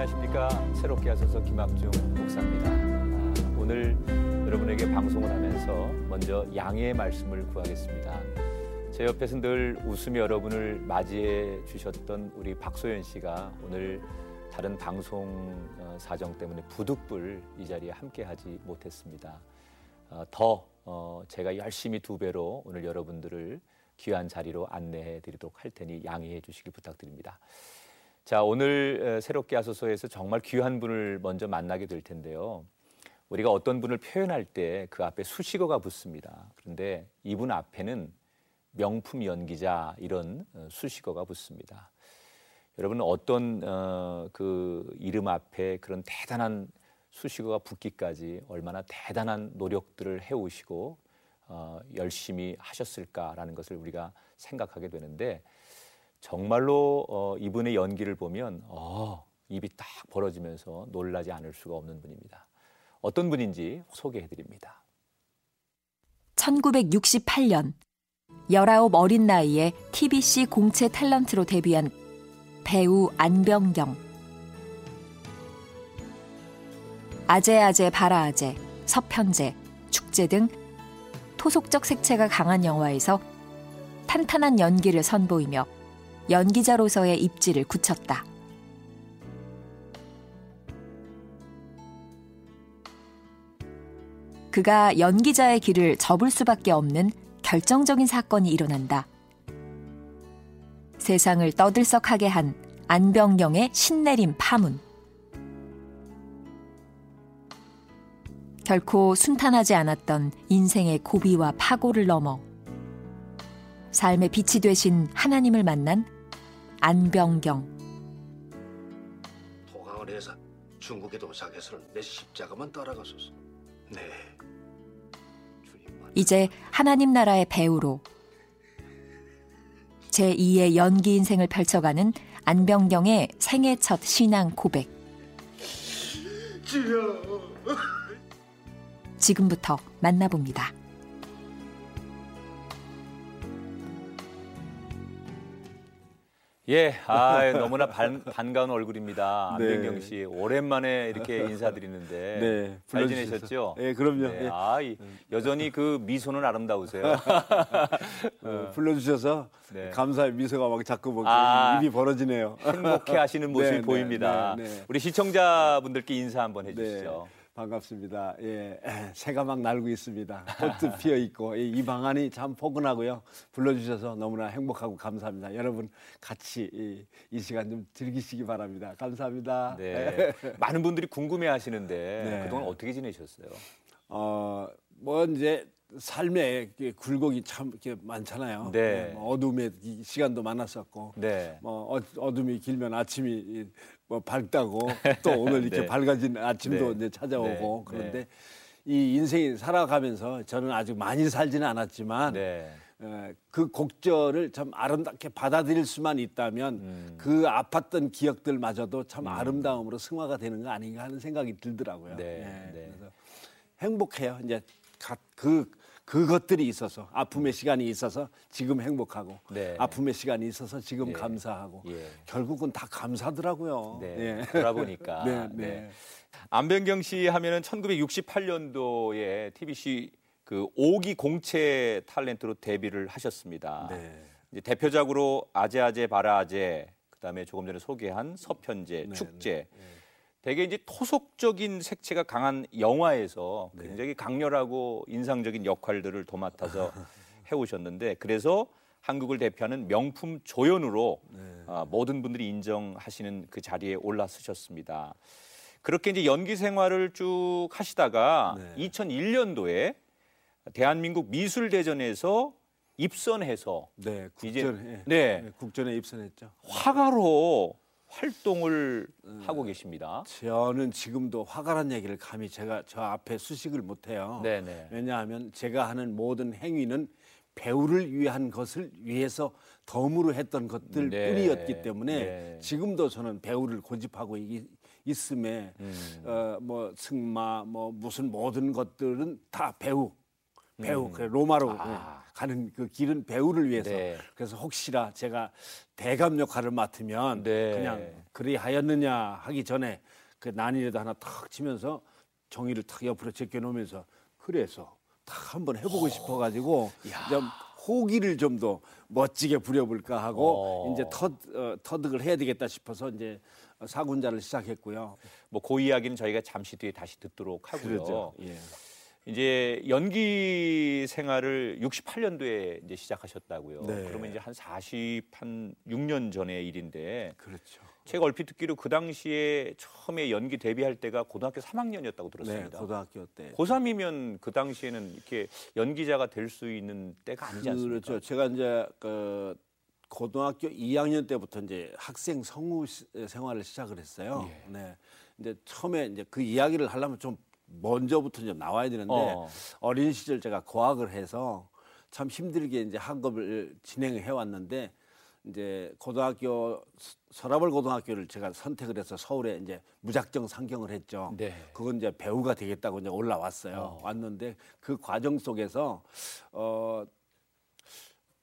안녕하십니까 새롭게 하셔서 김학중 목사입니다. 아, 오늘 여러분에게 방송을 하면서 먼저 양해의 말씀을 구하겠습니다. 제 옆에서 늘 웃으며 여러분을 맞이해 주셨던 우리 박소연 씨가 오늘 다른 방송 어, 사정 때문에 부득불 이 자리에 함께 하지 못했습니다. 어, 더 어, 제가 열심히 두 배로 오늘 여러분들을 귀한 자리로 안내해 드리도록 할 테니 양해해 주시길 부탁드립니다. 자, 오늘 새롭게 하소서에서 정말 귀한 분을 먼저 만나게 될 텐데요. 우리가 어떤 분을 표현할 때 그 앞에 수식어가 붙습니다. 그런데 이분 앞에는 명품 연기자 이런 어, 수식어가 붙습니다. 여러분은 어떤 어, 그 이름 앞에 그런 대단한 수식어가 붙기까지 얼마나 대단한 노력들을 해오시고 어, 열심히 하셨을까라는 것을 우리가 생각하게 되는데 정말로 어, 이분의 연기를 보면 어, 입이 딱 벌어지면서 놀라지 않을 수가 없는 분입니다. 어떤 분인지 소개해 드립니다. 1968년 19 어린 나이에 TBC 공채 탤런트로 데뷔한 배우 안병경. 아재아재 바라아재, 서편제, 축제 등 토속적 색채가 강한 영화에서 탄탄한 연기를 선보이며 연기자로서의 입지를 굳혔다. 그가 연기자의 길을 접을 수밖에 없는 결정적인 사건이 일어난다. 세상을 떠들썩하게 한 안병영의 신내림 파문. 결코 순탄하지 않았던 인생의 고비와 파고를 넘어 삶의 빛이 되신 하나님을 만난 안병경. 도강을 해서 중국에 도착해서는 내 십자가만 따라가소서. 네. 이제 하나님 나라의 배우로 제2의 연기 인생을 펼쳐가는 안병경의 생애 첫 신앙 고백. 지금부터 만나봅니다. 예, 아 너무나 반, 반가운 얼굴입니다. 네. 안병경 씨 오랜만에 이렇게 인사드리는데 네, 잘. 지내셨죠? 네, 그럼요. 네, 예. 아, 이, 여전히 그 미소는 아름다우세요. 어, 불러주셔서 네. 감사의 미소가 막 자꾸 뭐 아. 입이 벌어지네요. 행복해하시는 모습이 네, 네, 보입니다. 네, 네. 우리 시청자분들께 인사 한번 네, 해주시죠. 반갑습니다. 예, 새가 막 날고 있습니다. 꽃도 피어 있고 이, 이 방안이 참 포근하고요. 불러주셔서 너무나 행복하고 감사합니다. 여러분 같이 이, 이 시간 좀 즐기시기 바랍니다. 감사합니다. 네. 많은 분들이 궁금해하시는데 네. 그동안 어떻게 지내셨어요? 어, 뭐 이제 삶에 굴곡이 참 이렇게 많잖아요. 네. 뭐 어둠의 이 시간도 많았었고, 네. 뭐 어, 어둠이 길면 아침이 이- 뭐 밝다고 또 오늘 이렇게 네. 밝아진 아침도 네. 이제 찾아오고 네. 그런데 네. 이 인생이 살아가면서 저는 아직 많이 살지는 않았지만 네. 어, 그 곡절을 참 아름답게 받아들일 수만 있다면 음. 그 아팠던 기억들마저도 참 아름다움으로 승화가 되는 거 아닌가 하는 생각이 들더라고요. 네, 예, 네. 그래서 행복해요. 이제 가- 그 그것들이 있어서 아픔의 시간이 있어서 지금 행복하고 네. 아픔의 시간이 있어서 지금 예. 감사하고 예. 결국은 다 감사더라고요. 네. 예. 돌아보니까. 네, 네. 네. 안병경 씨 하면은 1968년도에 TBC 그 5기 공채 탤런트로 데뷔를 하셨습니다. 네. 이제 대표작으로 아재 아재 바라 아재 그다음에 조금 전에 소개한 서편제, 네, 축제. 되게 이제 토속적인 색채가 강한 영화에서 네. 굉장히 강렬하고 인상적인 역할들을 도맡아서 해오셨는데 그래서 한국을 대표하는 명품 조연으로 네. 아, 모든 분들이 인정하시는 그 자리에 올라서셨습니다. 그렇게 이제 연기 생활을 쭉 하시다가 네. 2001년도에 대한민국 미술대전에서 입선해서 네, 이제- 국전에 네. 네, 국전에 입선했죠. 화가로 활동을 하고 계십니다. 저는 지금도 화가란 얘기를 감히 제가 저 앞에 수식을 못 해요. 네네. 왜냐하면 제가 하는 모든 행위는 배우를 위한 것을 위해서 덤으로 했던 것들 네. 뿐이었기 때문에 네. 지금도 저는 배우를 고집하고 이- 있음에 음. 어, 뭐 승마 뭐 무슨 모든 것들은 다 배우 배우 음. 그래 로마로 아. 예, 가는 그 길은 배우를 위해서. 네. 그래서 혹시나 제가 대감 역할을 맡으면 네. 그냥 그리 하였느냐 하기 전에 그 난이라도 하나 탁 치면서 종이를 탁 옆으로 제껴놓으면서 그래서 탁 한번 해보고 싶어가지고 좀 호기를 좀 더 멋지게 부려볼까 하고 어. 이제 터, 어, 터득을 해야 되겠다 싶어서 이제 사군자를 시작했고요. 뭐 그 이야기는 저희가 잠시 뒤에 다시 듣도록 하고요. 그러죠. 예. 이제 연기 생활을 68년도에 이제 시작하셨다고요. 네. 그러면 이제 한 40 한 6년 전의 일인데 그렇죠. 제가 얼핏 듣기로 그 당시에 처음에 연기 데뷔할 때가 고등학교 3학년이었다고 네, 들었습니다. 고등학교 때. 고3이면 그 당시에는 이렇게 연기자가 될 수 있는 때가 아니지 않습니까? 그렇죠. 제가 이제 그 고등학교 2학년 때부터 이제 학생 성우 시- 생활을 시작을 했어요. 예. 네. 이제 처음에 이제 그 이야기를 하려면 좀 먼저부터 좀 나와야 되는데 어. 어. 린 시절 제가 고학을 해서 참 힘들게 이제 학업을 진행해 왔는데 이제 고등학교 서- 서라벌 고등학교를 제가 선택을 해서 서울에 이제 무작정 상경을 했죠. 네. 그건 이제 배우가 되겠다고 이제 올라왔어요. 왔는데 그 과정 속에서 어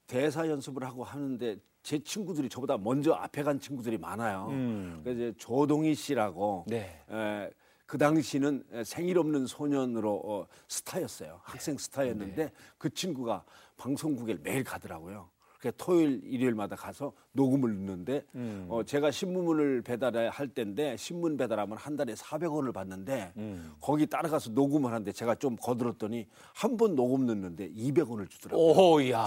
대사 연습을 하고 하는데 제 친구들이 저보다 먼저 앞에 간 친구들이 많아요. 음. 그래서 이제 조동희 씨라고 네. 에, 그 당시는 생일 없는 소년으로 어, 스타였어요. 학생 스타였는데 그 친구가 방송국에 매일 가더라고요. 그래서 토요일 일요일마다 가서 녹음을 넣는데 음. 어, 제가 신문을 배달할 때인데 신문 배달하면 한 달에 400원을 받는데 음. 거기 따라가서 녹음을 하는데 제가 좀 거들었더니 한 번 녹음 넣는데 200원을 주더라고요.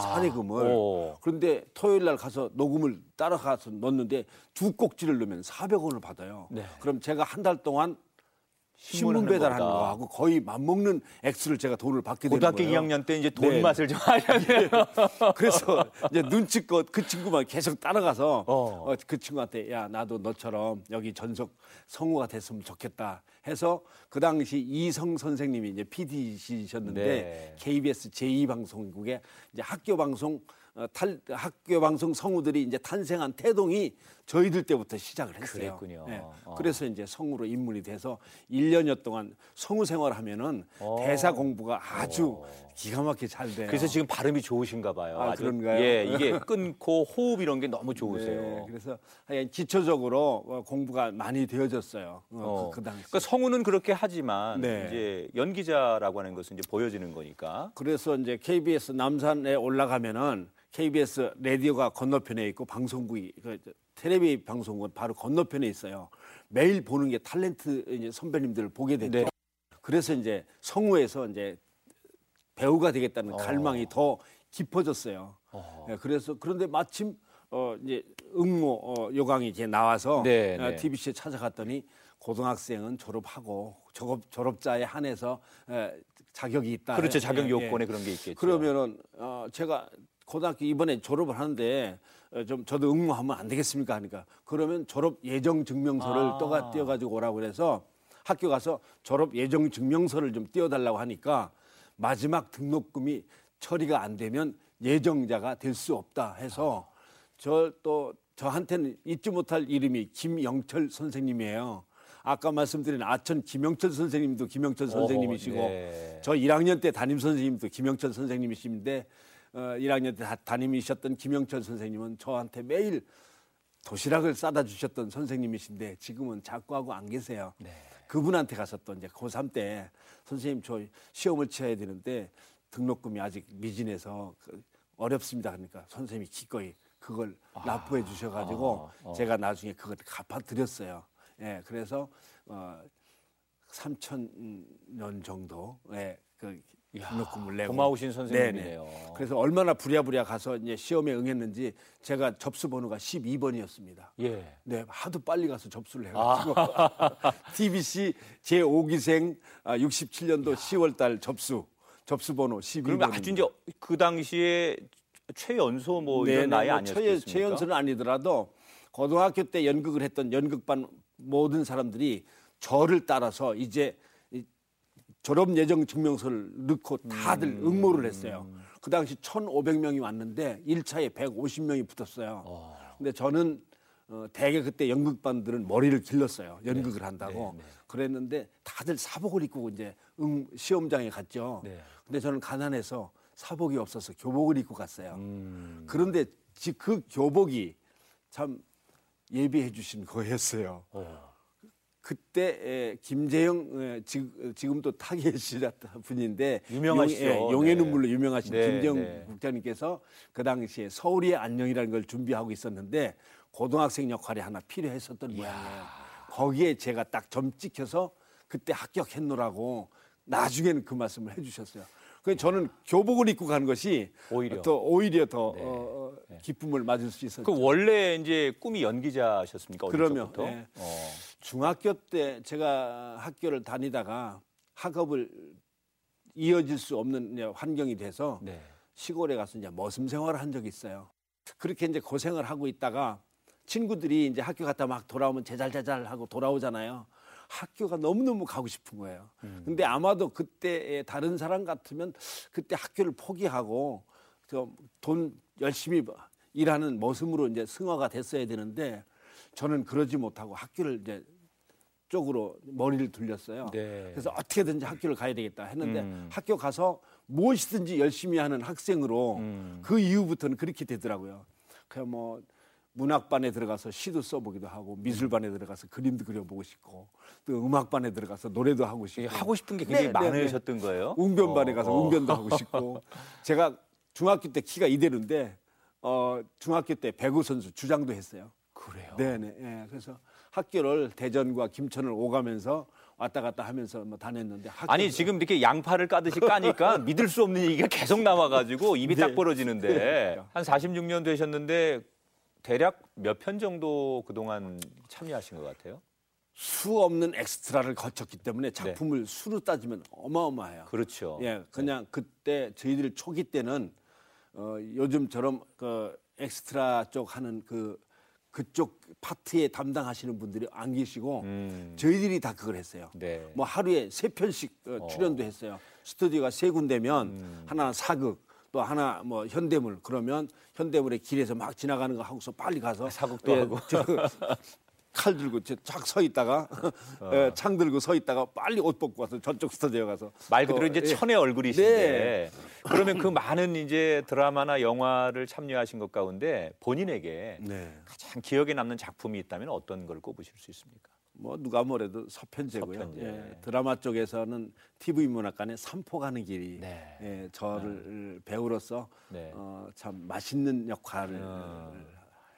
사례금을. 오. 그런데 토요일 날 가서 녹음을 따라가서 넣는데 두 꼭지를 넣으면 400원을 받아요. 네. 그럼 제가 한 달 동안 신문 배달하는 거보다. 거하고 거의 맞먹는 액수를 제가 돈을 받게 되는 고등학교 거예요. 2학년 때 이제 돈 네. 맛을 좀 하셔야 돼요. 그래서 이제 눈치껏 그 친구만 계속 따라가서 어. 어, 그 친구한테 야 나도 너처럼 여기 전속 성우가 됐으면 좋겠다 해서 그 당시 이성 선생님이 이제 PD시셨는데 네. KBS 제2방송국에 이제 학교 방송 어, 탈, 학교 방송 성우들이 이제 탄생한 태동이 저희들 때부터 시작을 했어요. 그랬군요. 네. 어. 그래서 이제 성우로 입문이 돼서 1년여 동안 성우 생활하면은 어. 대사 공부가 아주 기가 막히게 잘 돼요. 그래서 지금 발음이 좋으신가 봐요. 아, 아주, 그런가요? 예, 이게 끊고 호흡 이런 게 너무 좋으세요. 네, 그래서 하여간 기초적으로 어, 공부가 많이 되어졌어요. 어, 어. 그, 그 당시. 그러니까 성우는 그렇게 하지만 네. 이제 연기자라고 하는 것은 이제 보여지는 거니까. 그래서 이제 KBS 남산에 올라가면은 KBS 라디오가 건너편에 있고 방송국이 그 텔레비 방송국은 바로 건너편에 있어요. 매일 보는 게 탤런트 선배님들을 보게 됐죠. 네. 그래서 이제 성우에서 이제 배우가 되겠다는 어. 갈망이 더 깊어졌어요. 어. 예, 그래서 그런데 마침 어 이제 응모 어, 요강이 이제 나와서 네, 어, 네. TBC에 찾아갔더니 고등학생은 졸업하고 졸업 졸업자에 한해서 에, 자격이 있다. 그렇죠. 자격 예, 요건에 예. 그런 게 있겠죠. 그러면은 어, 제가 고등학교 이번에 졸업을 하는데 어, 좀 저도 응모하면 안 되겠습니까 하니까 그러면 졸업 예정 증명서를 아. 떠가 띄어가지고 오라고 그래서 학교 가서 졸업 예정 증명서를 좀 띄워달라고 하니까 마지막 등록금이 처리가 안 되면 예정자가 될 수 없다 해서 저또 저한테는 잊지 못할 이름이 김영철 선생님이에요. 아까 말씀드린 아천 김영철 선생님도 김영철 선생님이시고 네. 저 1학년 때 담임 선생님도 김영철 선생님이신데 어, 1학년 때 다- 담임이셨던 김영철 선생님은 저한테 매일 도시락을 싸다 주셨던 선생님이신데 지금은 작고하고 안 계세요. 네. 그분한테 가서 또 이제 고3 때 선생님 저 시험을 치러야 되는데 등록금이 아직 미진해서 그 어렵습니다. 그러니까 선생님이 기꺼이 그걸 납부해 주셔가지고 아, 어. 제가 나중에 그걸 갚아드렸어요. 예, 그래서 어, 3천 년 정도의 그 이야, 등록금을 내고 고마우신 선생님이네요. 네네. 그래서 얼마나 부랴부랴 가서 이제 시험에 응했는지 제가 접수 번호가 12번이었습니다. 예. 네, 하도 빨리 가서 접수를 해가지고 TBC 제 5기생 67년도 10월달 접수 접수 번호 12번. 그러면 아주 이제 그 당시에 최연소 뭐 이런 나이 아니었겠습니까? 최연소는 아니더라도 고등학교 때 연극을 했던 연극반 모든 사람들이 저를 따라서 이제 이 졸업 예정 증명서를 넣고 다들 음. 응모를 했어요. 그 당시 1,500명이 왔는데 1차에 150명이 붙었어요. 근데 저는 어, 대개 그때 연극반들은 머리를 길렀어요. 연극을 한다고. 네, 네. 그랬는데 다들 사복을 입고 이제 응, 시험장에 갔죠. 네. 근데 저는 가난해서 사복이 없어서 교복을 입고 갔어요. 음. 그런데 지- 그 교복이 참 예비해 주신 거였어요. 어. 그때 에, 김재영 에, 지- 지금도 타계시였던 분인데 유명하시죠. 용, 예, 용의 네. 눈물로 유명하신 네, 김재영 네. 국장님께서 그 당시에 서울의 안녕이라는 걸 준비하고 있었는데 고등학생 역할이 하나 필요했었던 모양이에요. 거기에 제가 딱 점 찍혀서 그때 합격했노라고 나중에는 그 말씀을 해주셨어요. 그래서 저는 교복을 입고 간 것이 오히려. 또 오히려 더 네. 어, 어, 기쁨을 맞을 수 있었죠. 그 원래 이제 꿈이 연기자셨습니까? 적부터? 예. 어. 중학교 때 제가 학교를 다니다가 학업을 이어질 수 없는 환경이 돼서 네. 시골에 가서 이제 머슴 생활을 한 적이 있어요. 그렇게 이제 고생을 하고 있다가 친구들이 이제 학교 갔다 막 돌아오면 제잘제잘 하고 돌아오잖아요. 학교가 너무너무 가고 싶은 거예요. 근데 아마도 그때 다른 사람 같으면 그때 학교를 포기하고 저돈 열심히 일하는 모습으로 이제 승화가 됐어야 되는데 저는 그러지 못하고 학교를 이제 쪽으로 머리를 돌렸어요. 네. 그래서 어떻게든지 학교를 가야 되겠다 했는데 음. 학교 가서 무엇이든지 열심히 하는 학생으로 음. 그 이후부터는 그렇게 되더라고요. 그냥 뭐 문학반에 들어가서 시도 써보기도 하고 미술반에 들어가서 그림도 그려보고 싶고 또 음악반에 들어가서 노래도 하고 싶고 하고 싶은 게 굉장히 네, 네, 네. 많으셨던 거예요? 웅변반에 어, 가서 어. 웅변도 하고 싶고 제가 중학교 때 키가 이대로인데 어 중학교 때 배구 선수 주장도 했어요. 그래요. 네네. 예. 그래서 학교를 대전과 김천을 오가면서 왔다 갔다 하면서 뭐 다녔는데 학교 아니 지금 이렇게 양파를 까듯이 까니까 믿을 수 없는 얘기가 계속 나와가지고 입이 네. 딱 벌어지는데 네. 한 46년 되셨는데 대략 몇 편 정도 그동안 참여하신 것 같아요? 수 없는 엑스트라를 거쳤기 때문에 작품을 수로 따지면 어마어마해요. 네. 그렇죠. 예, 그냥 그때 저희들 초기 때는 어, 요즘처럼 그 엑스트라 쪽 하는 그 그쪽 파트에 담당하시는 분들이 안 계시고 음. 저희들이 다 그걸 했어요. 네. 뭐 하루에 세 편씩 어, 출연도 했어요. 스튜디오가 세 군데면 음. 하나 사극 또 하나 뭐 현대물 그러면 현대물의 길에서 막 지나가는 거 하고서 빨리 가서 예, 사극도 하고. 저, 칼 들고 쫙서 있다가 어. 예, 창 들고 서 있다가 빨리 옷 벗고 와서 저쪽 스튜디오 가서 말 그대로 또, 이제 예. 천의 얼굴이신데 네. 그러면 그 많은 이제 드라마나 영화를 참여하신 것 가운데 본인에게 네. 가장 기억에 남는 작품이 있다면 어떤 걸 꼽으실 수 있습니까? 뭐 누가 뭐래도 서편제고요. 서편제. 예, 드라마 쪽에서는 TV 문학관의 삼포 가는 길이 네. 예, 저를 배우로서 네. 어, 참 맛있는 역할을 어.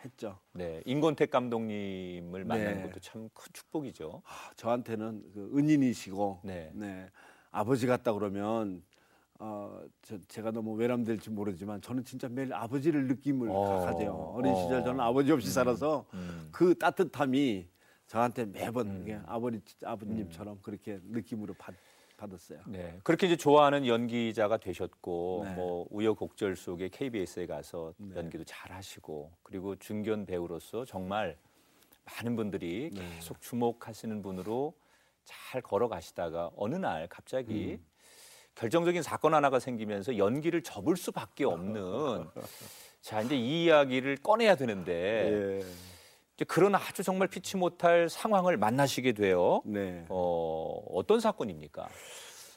했죠. 네, 인권택 감독님을 만나는 네. 것도 참 큰 축복이죠. 아, 저한테는 그 은인이시고 네. 네. 아버지 같다 그러면 어, 저, 제가 너무 외람될지 모르지만 저는 진짜 매일 아버지를 느낌을 어. 가져요. 어린 어. 시절 저는 아버지 없이 살아서 음. 그 따뜻함이 저한테 매번 이게 아버지 아버님처럼 그렇게 느낌으로 받, 받았어요. 네, 그렇게 이제 좋아하는 연기자가 되셨고 네. 뭐 우여곡절 속에 KBS에 가서 네. 연기도 잘하시고 그리고 중견 배우로서 정말 많은 분들이 네. 계속 주목하시는 분으로 잘 걸어가시다가 어느 날 갑자기 음. 결정적인 사건 하나가 생기면서 연기를 접을 수밖에 없는 자 이제 이 이야기를 꺼내야 되는데 예. 그런 아주 정말 피치 못할 상황을 만나시게 돼요. 네. 어, 어떤 사건입니까?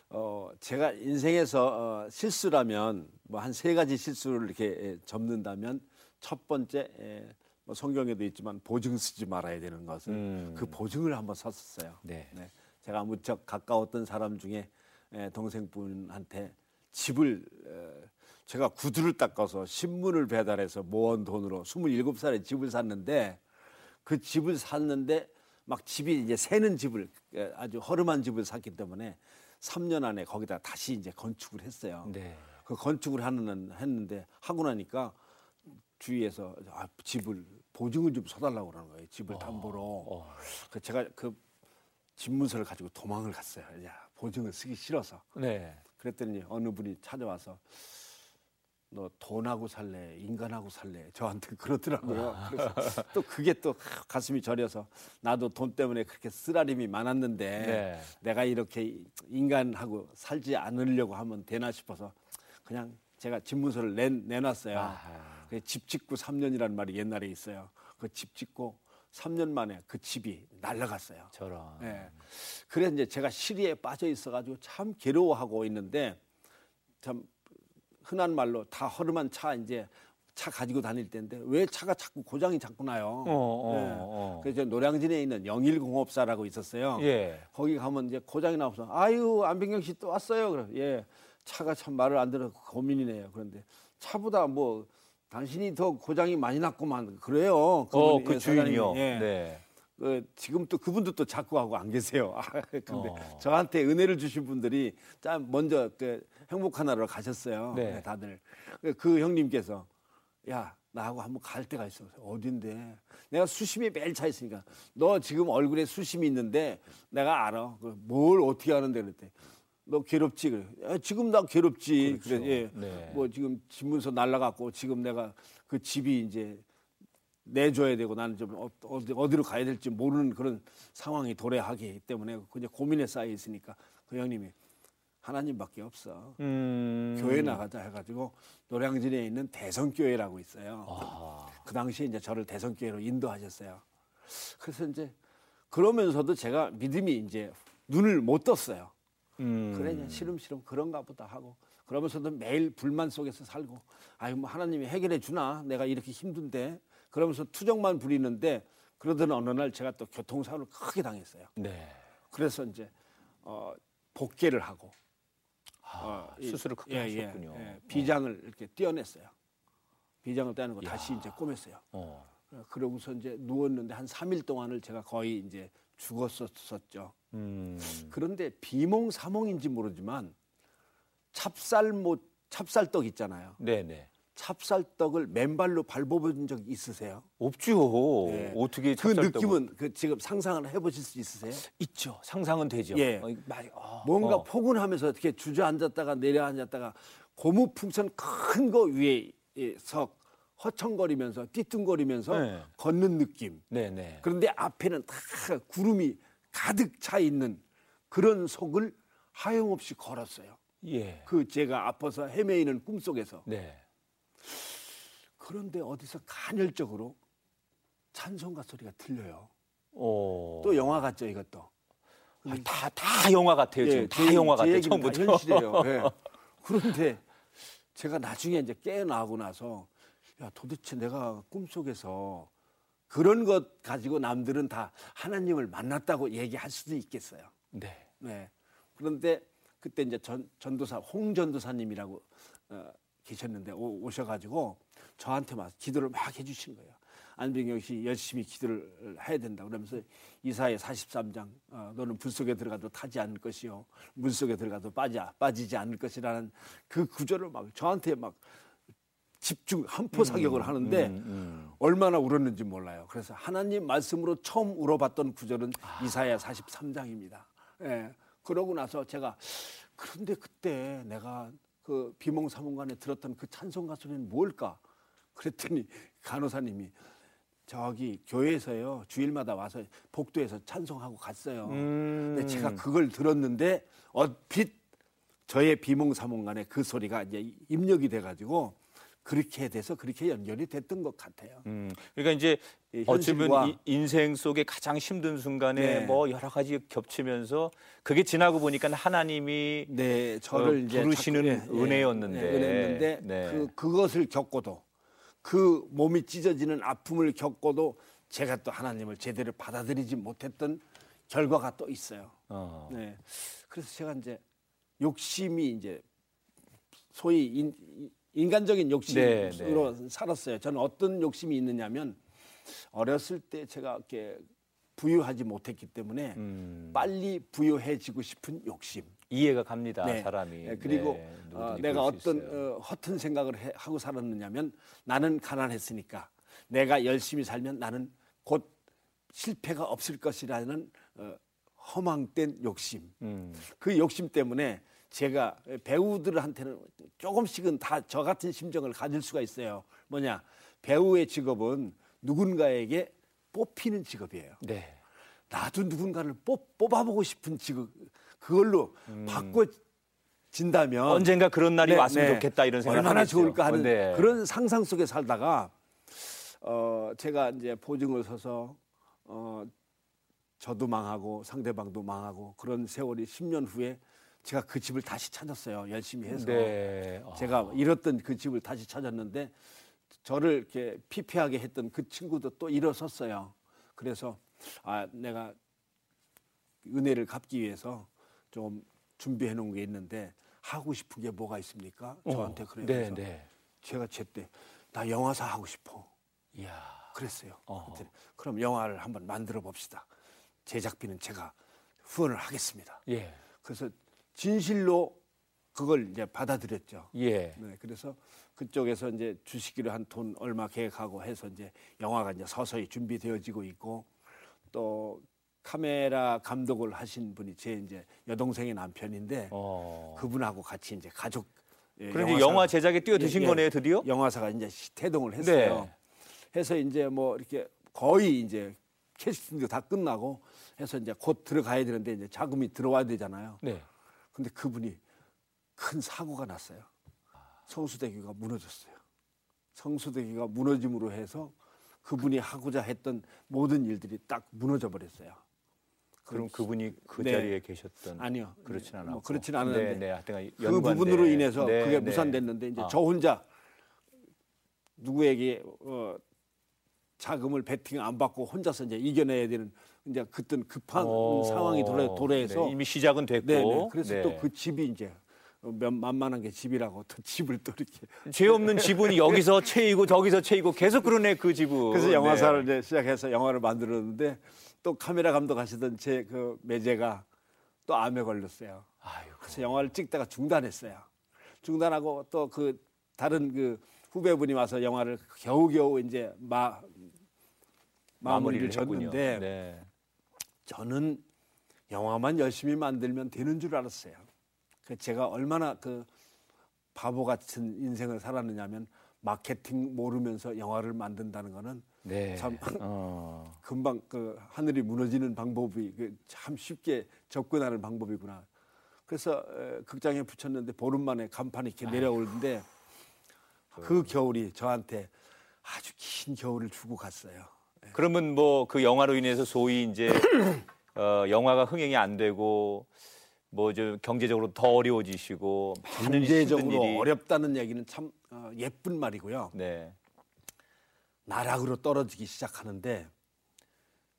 어, 제가 인생에서 어, 실수라면 뭐 한 세 가지 실수를 이렇게 에, 접는다면 첫 번째 에, 뭐 성경에도 있지만 보증 쓰지 말아야 되는 것은 음. 그 보증을 한번 썼었어요. 네. 네. 제가 무척 가까웠던 사람 중에 에, 동생분한테 집을 에, 제가 구두를 닦아서 신문을 배달해서 모은 돈으로 27살에 집을 샀는데 그 집을 샀는데 막 집이 이제 새는 집을 에, 아주 허름한 집을 샀기 때문에 3년 안에 거기다 다시 이제 건축을 했어요. 네. 그 건축을 하는 했는데 하고 나니까 주위에서 아, 집을 보증을 좀 서달라고 그러는 거예요. 집을 담보로. 어. 그 제가 그 집문서를 가지고 도망을 갔어요. 야, 보증을 쓰기 싫어서. 네. 그랬더니 어느 분이 찾아와서 너 돈하고 살래, 인간하고 살래 저한테 그러더라고요. 그래서 또 그게 또 가슴이 저려서 나도 돈 때문에 그렇게 쓰라림이 많았는데 네. 내가 이렇게 인간하고 살지 않으려고 하면 되나 싶어서 그냥 제가 집문서를 내, 내놨어요. 아하. 그집 짓고 3년이라는 말이 옛날에 있어요. 그 집 짓고 3년 만에 그 집이 날라갔어요. 저런. 예. 그래서 이제 제가 시리에 빠져 있어가지고 참 괴로워하고 있는데 참 흔한 말로 다 허름한 차 이제 차 가지고 다닐 때인데 왜 차가 자꾸 고장이 자꾸 나요? 어, 어, 예. 어. 그래서 노량진에 있는 영일공업사라고 있었어요. 예. 거기 가면 이제 고장이 나와서 아유 안병경 씨 또 왔어요. 그래 예 차가 참 말을 안 들어 고민이네요. 그런데 차보다 뭐 당신이 더 고장이 많이 났구만 그래요. 어, 그분이, 그 예, 주인이요. 예. 네. 그 지금 또 그분도 또 자꾸 하고 안 계세요. 아, 근데 어. 저한테 은혜를 주신 분들이 참 먼저 그 행복한 나라로 가셨어요. 네. 네, 다들 그- 그 형님께서 야 나하고 한번 갈 데가 있어. 어딘데? 내가 수심이 매일 차 있으니까 너 지금 얼굴에 수심이 있는데 내가 알아. 그뭘 어떻게 하는데 그랬대. 너 괴롭지 그래. 야, 지금 나 괴롭지. 그렇죠. 그래. 예. 네. 뭐 지금 집문서 날라갔고 지금 내가 그 집이 이제 내줘야 되고 나는 좀 어- 어디, 어디로 가야 될지 모르는 그런 상황이 도래하기 때문에 그냥 고민에 쌓여 있으니까 그 형님이 하나님밖에 없어. 음. 교회 나가자 해가지고 노량진에 있는 대성교회라고 있어요. 아. 그 당시에 이제 저를 대성교회로 인도하셨어요. 그래서 이제 그러면서도 제가 믿음이 이제 눈을 못 떴어요. 음. 그래 시름시름 그런가 보다 하고 그러면서도 매일 불만 속에서 살고 아유 뭐 하나님이 해결해 주나 내가 이렇게 힘든데 그러면서 투정만 부리는데 그러던 어느 날 제가 또 교통사고를 크게 당했어요. 네. 그래서 이제 어, 복귀를 하고 아, 어, 이- 수술을 크게 하셨군요. 예, 비장을 이렇게 떼어냈어요. 비장을 떼어내고 다시 이제 꼬맸어요. 어. 그러고서 이제 누웠는데 한 3일 동안을 제가 거의 이제 죽었었죠. 음. 그런데 비몽사몽인지 모르지만 찹쌀 못 찹쌀떡 있잖아요. 네, 네. 찹쌀떡을 맨발로 밟아본 적 있으세요? 없죠. 예. 어떻게 그 찹쌀떡을- 느낌은 그 지금 상상을 해보실 수 있으세요? 있죠. 상상은 되죠. 예. 어, 많이- 아, 뭔가 어. 포근하면서 이렇게 주저앉았다가 내려앉았다가 고무풍선 큰 거 위에서 허청거리면서 띠뚱거리면서 네. 걷는 느낌. 네, 네. 그런데 앞에는 다 구름이 가득 차 있는 그런 속을 하염없이 걸었어요. 예. 그 제가 아파서 헤매이는 꿈속에서 네. 그런데 어디서 간헐적으로 찬송가 소리가 들려요. 어. 또 영화 같죠 이것도. 아, 다, 다 영화 같아요. 지금 다 제- 영화 제 같아요. 처음부터. 현실이에요. 예. 그런데 제가 나중에 이제 깨어나고 나서 야 도대체 내가 꿈속에서 그런 것 가지고 남들은 다 하나님을 만났다고 얘기할 수도 있겠어요. 네. 네. 그런데 그때 이제 전, 전도사 홍 전도사님이라고 어, 계셨는데 오, 오셔가지고 저한테 막 기도를 막 해주신 거예요. 안병경 씨 열심히 기도를 해야 된다. 그러면서 이사의 43장 어, 너는 불 속에 들어가도 타지 않을 것이요 물 속에 들어가도 빠지 빠지지 않을 것이라는 그 구절을 막 저한테 막 집중 한포 사격을 하는데 음, 얼마나 울었는지 몰라요. 그래서 하나님 말씀으로 처음 울어봤던 구절은 이사야 43장입니다. 예. 그러고 나서 제가 그런데 그때 내가 그 비몽사몽간에 들었던 그 찬송가 소리는 뭘까? 그랬더니 간호사님이 저기 교회에서요 주일마다 와서 복도에서 찬송하고 갔어요. 음. 근데 제가 그걸 들었는데 얼핏 저의 비몽사몽간에 그 소리가 이제 입력이 돼가지고 그렇게 돼서 그렇게 연결이 됐던 것 같아요. 음, 그러니까 이제 이 어쩌면 인생 속의 가장 힘든 순간에 네. 뭐 여러 가지 겹치면서 그게 지나고 보니까 하나님이 네, 저를 어, 부르시는 자꾸, 은혜였는데. 예, 은혜였는데 네. 그 그것을 겪고도 그 몸이 찢어지는 아픔을 겪고도 제가 또 하나님을 제대로 받아들이지 못했던 결과가 또 있어요. 어. 네, 그래서 제가 이제 욕심이 이제 소위 인, 인간적인 욕심으로 네, 살았어요. 저는 어떤 욕심이 있느냐면 어렸을 때 제가 이렇게 부유하지 못했기 때문에 음, 빨리 부유해지고 싶은 욕심. 이해가 갑니다. 네. 사람이. 네, 그리고 네, 어, 내가 어떤. 어, 허튼 생각을 해- 하고 살았느냐면 나는 가난했으니까 내가 열심히 살면 나는 곧 실패가 없을 것이라는 어, 허망된 욕심. 음. 그 욕심 때문에 제가 배우들한테는 조금씩은 다 저 같은 심정을 가질 수가 있어요. 뭐냐 배우의 직업은 누군가에게 뽑히는 직업이에요. 네. 나도 누군가를 뽑, 뽑아보고 싶은 직업 그걸로 바꿔 진다면 음. 언젠가 그런 날이 네, 왔으면 네. 좋겠다 이런 생각을 얼마나 하겠죠. 좋을까 하는 네. 그런 상상 속에 살다가 어 제가 이제 보증을 서서 어 저도 망하고 상대방도 망하고 그런 세월이 10년 후에 제가 그 집을 다시 찾았어요. 열심히 해서. 네. 어. 제가 잃었던 그 집을 다시 찾았는데 저를 이렇게 피폐하게 했던 그 친구도 또 일어섰어요. 그래서 아 내가 은혜를 갚기 위해서 좀 준비해 놓은 게 있는데 하고 싶은 게 뭐가 있습니까? 저한테 어. 그래서 네, 네. 제가 제때 나 영화사 하고 싶어. 이야. 그랬어요. 그랬더니 그럼 영화를 한번 만들어 봅시다. 제작비는 제가 후원을 하겠습니다. 예. 그래서 진실로 그걸 이제 받아들였죠. 예. 네, 그래서 그쪽에서 이제 주시기로 한 돈 얼마 계획하고 해서 이제 영화가 이제 서서히 준비되어지고 있고 또 카메라 감독을 하신 분이 제 이제 여동생의 남편인데 어. 그분하고 같이 이제 가족 예, 영화사- 영화 제작에 뛰어드신 예, 예. 거네요, 드디어? 영화사가 이제 시- 태동을 했어요. 네. 해서 이제 뭐 이렇게 거의 이제 캐스팅도 다 끝나고 해서 이제 곧 들어가야 되는데 이제 자금이 들어와야 되잖아요. 네. 근데 그분이 큰 사고가 났어요. 성수대교가 무너졌어요. 성수대교가 무너짐으로 해서 그분이 하고자 했던 모든 일들이 딱 무너져 버렸어요. 그럼 그분이 그 네. 자리에 계셨던 아니요. 그렇진 않았고. 뭐 그렇진 않았는데 네, 네. 그. 부분으로 인해서 네, 그게 네. 무산됐는데 이제 아. 저 혼자 누구에게 어, 자금을 베팅 안 받고 혼자서 이제 이겨내야 되는 이제 그땐 급한 어, 상황이 도래, 도래해서 네, 이미 시작은 됐고. 네, 네. 그래서 네. 또그 집이 이제 몇 만만한 게 집이라고 또 집을 또 이렇게 죄 없는 지분이 여기서 채이고 저기서 채이고 계속 그러네 그 집은. 그래서 영화사를 네. 이제 시작해서 영화를 만들었는데 또 카메라 감독 하시던 제 그 매제가 또 암에 걸렸어요. 아유. 그래서 영화를 찍다가 중단했어요. 중단하고 또 그 다른 그 후배분이 와서 영화를 겨우겨우 이제 마 마무리를. 졌는데 네. 저는 영화만 열심히 만들면 되는 줄 알았어요. 그 제가 얼마나 그 바보 같은 인생을 살았느냐면 마케팅 모르면서 영화를 만든다는 거는 네. 참 어. 금방 그 하늘이 무너지는 방법이 그참 쉽게 접근하는 방법이구나. 그래서 에, 극장에 붙였는데 보름 만에 간판이 이렇게 내려오는데 그 겨울이 저한테 아주 긴 겨울을 주고 갔어요. 그러면 뭐 그 영화로 인해서 소위 이제 어, 영화가 흥행이 안 되고 뭐저 경제적으로 더 어려워지시고 많은 경제적으로 어렵다는 얘기는 참 어, 예쁜 말이고요. 네. 나락으로 떨어지기 시작하는데